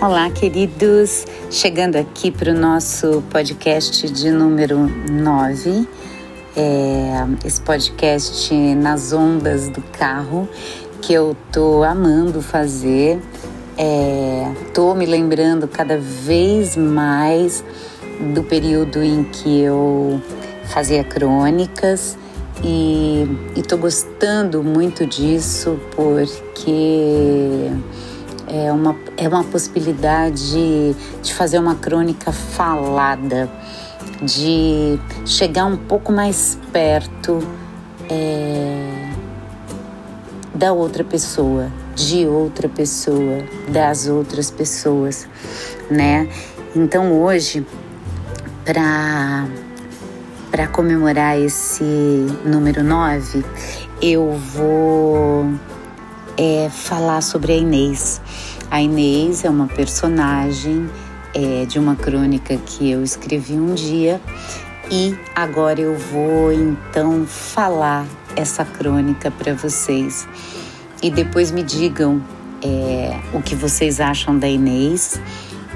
Olá, queridos! Chegando aqui para o nosso podcast de número 9, é, esse podcast nas ondas do carro que eu tô amando fazer. É, tô me lembrando cada vez mais do período em que eu fazia crônicas e, e tô gostando muito disso porque é uma, é uma possibilidade de fazer uma crônica falada, de chegar um pouco mais perto é, da outra pessoa, de outra pessoa, das outras pessoas, né? Então hoje, para para comemorar esse número 9, eu vou é, falar sobre a Inês. A Inês é uma personagem é, de uma crônica que eu escrevi um dia e agora eu vou então falar essa crônica para vocês. E depois me digam é, o que vocês acham da Inês,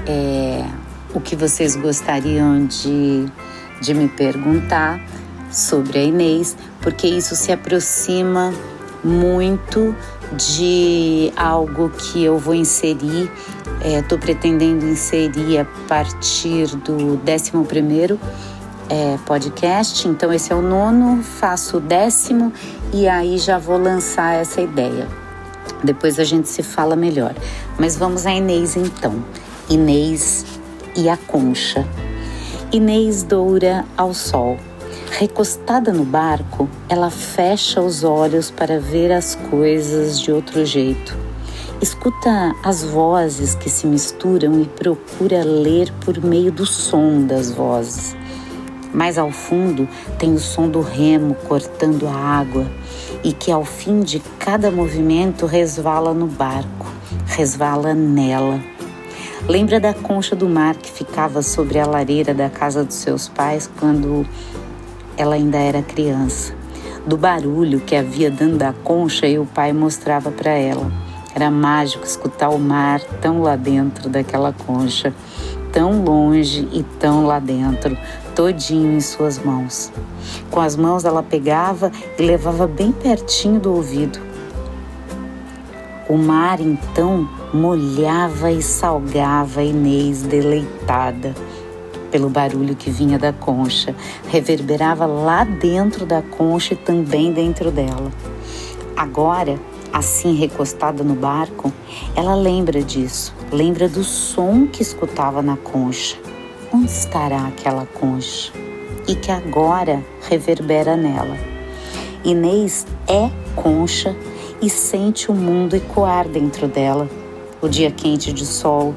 é, o que vocês gostariam de, de me perguntar sobre a Inês, porque isso se aproxima muito de algo que eu vou inserir, estou é, pretendendo inserir a partir do 11 é, podcast. Então, esse é o nono, faço o décimo e aí já vou lançar essa ideia. Depois a gente se fala melhor. Mas vamos a Inês então. Inês e a concha. Inês doura ao sol. Recostada no barco, ela fecha os olhos para ver as coisas de outro jeito. Escuta as vozes que se misturam e procura ler por meio do som das vozes. Mais ao fundo tem o som do remo cortando a água e que ao fim de cada movimento resvala no barco, resvala nela. Lembra da concha do mar que ficava sobre a lareira da casa dos seus pais quando ela ainda era criança. Do barulho que havia dentro da concha e o pai mostrava para ela. Era mágico escutar o mar tão lá dentro daquela concha, tão longe e tão lá dentro, todinho em suas mãos. Com as mãos ela pegava e levava bem pertinho do ouvido. O mar então molhava e salgava Inês deleitada pelo barulho que vinha da concha, reverberava lá dentro da concha e também dentro dela. Agora, assim recostada no barco, ela lembra disso, lembra do som que escutava na concha. Onde estará aquela concha? E que agora reverbera nela. Inês é concha e sente o mundo ecoar dentro dela. O dia quente de sol,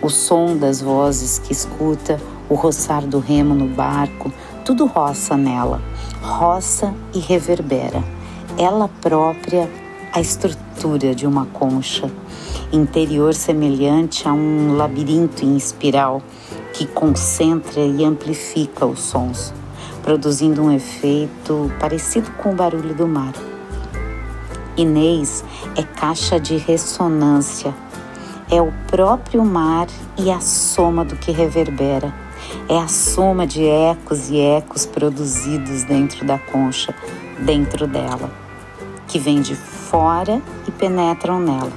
o som das vozes que escuta, o roçar do remo no barco, tudo roça nela, roça e reverbera. Ela própria, a estrutura de uma concha, interior semelhante a um labirinto em espiral que concentra e amplifica os sons, produzindo um efeito parecido com o barulho do mar. Inês é caixa de ressonância, é o próprio mar e a soma do que reverbera é a soma de ecos e ecos produzidos dentro da concha, dentro dela, que vêm de fora e penetram nela.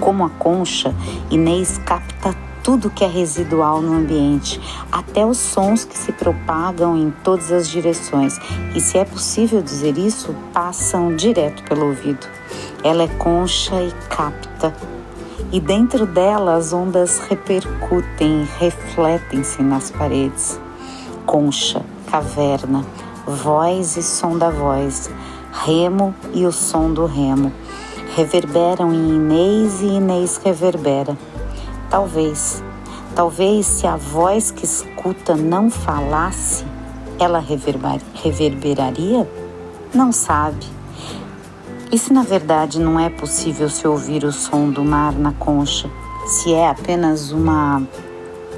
Como a concha, Inês capta tudo que é residual no ambiente, até os sons que se propagam em todas as direções e, se é possível dizer isso, passam direto pelo ouvido. Ela é concha e capta e dentro dela as ondas repercutem, refletem-se nas paredes. Concha, caverna, voz e som da voz, remo e o som do remo. Reverberam em Inês e Inês reverbera. Talvez, talvez se a voz que escuta não falasse, ela reverberaria? Não sabe e se na verdade não é possível se ouvir o som do mar na concha, se é apenas uma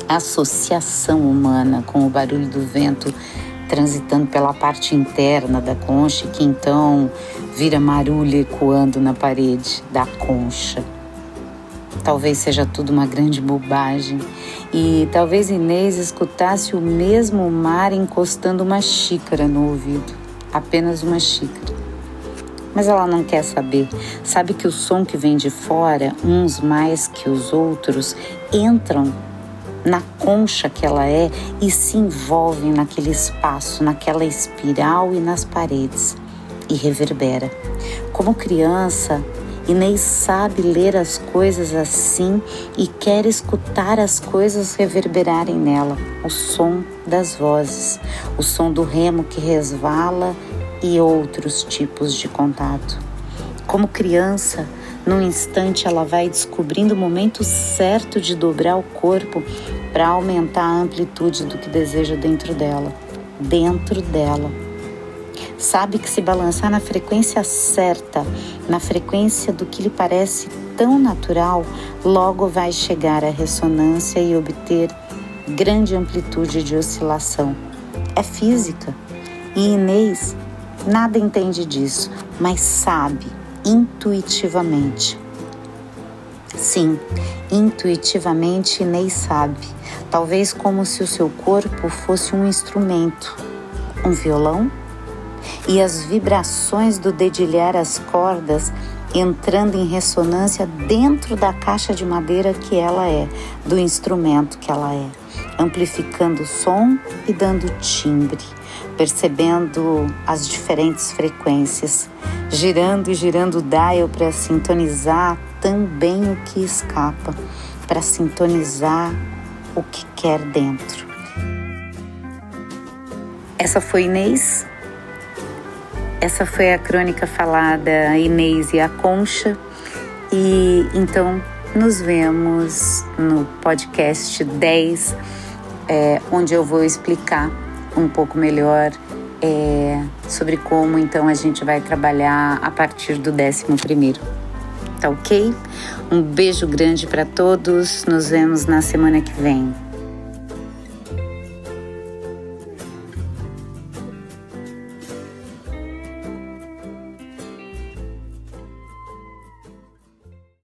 associação humana com o barulho do vento transitando pela parte interna da concha, que então vira marulho ecoando na parede da concha. Talvez seja tudo uma grande bobagem. E talvez Inês escutasse o mesmo mar encostando uma xícara no ouvido. Apenas uma xícara. Mas ela não quer saber. Sabe que o som que vem de fora, uns mais que os outros, entram na concha que ela é e se envolvem naquele espaço, naquela espiral e nas paredes e reverbera. Como criança, Inês sabe ler as coisas assim e quer escutar as coisas reverberarem nela, o som das vozes, o som do remo que resvala e outros tipos de contato. Como criança, num instante ela vai descobrindo o momento certo de dobrar o corpo para aumentar a amplitude do que deseja dentro dela, dentro dela sabe que se balançar na frequência certa, na frequência do que lhe parece tão natural, logo vai chegar à ressonância e obter grande amplitude de oscilação. É física. E Inês nada entende disso, mas sabe intuitivamente. Sim, intuitivamente Inês sabe, talvez como se o seu corpo fosse um instrumento, um violão e as vibrações do dedilhar as cordas entrando em ressonância dentro da caixa de madeira que ela é, do instrumento que ela é, amplificando o som e dando timbre, percebendo as diferentes frequências, girando e girando o dial para sintonizar também o que escapa, para sintonizar o que quer dentro. Essa foi Inês essa foi a crônica falada Inês e a Concha. E então nos vemos no podcast 10, é, onde eu vou explicar um pouco melhor é, sobre como então a gente vai trabalhar a partir do 11 primeiro. Tá ok? Um beijo grande para todos. Nos vemos na semana que vem.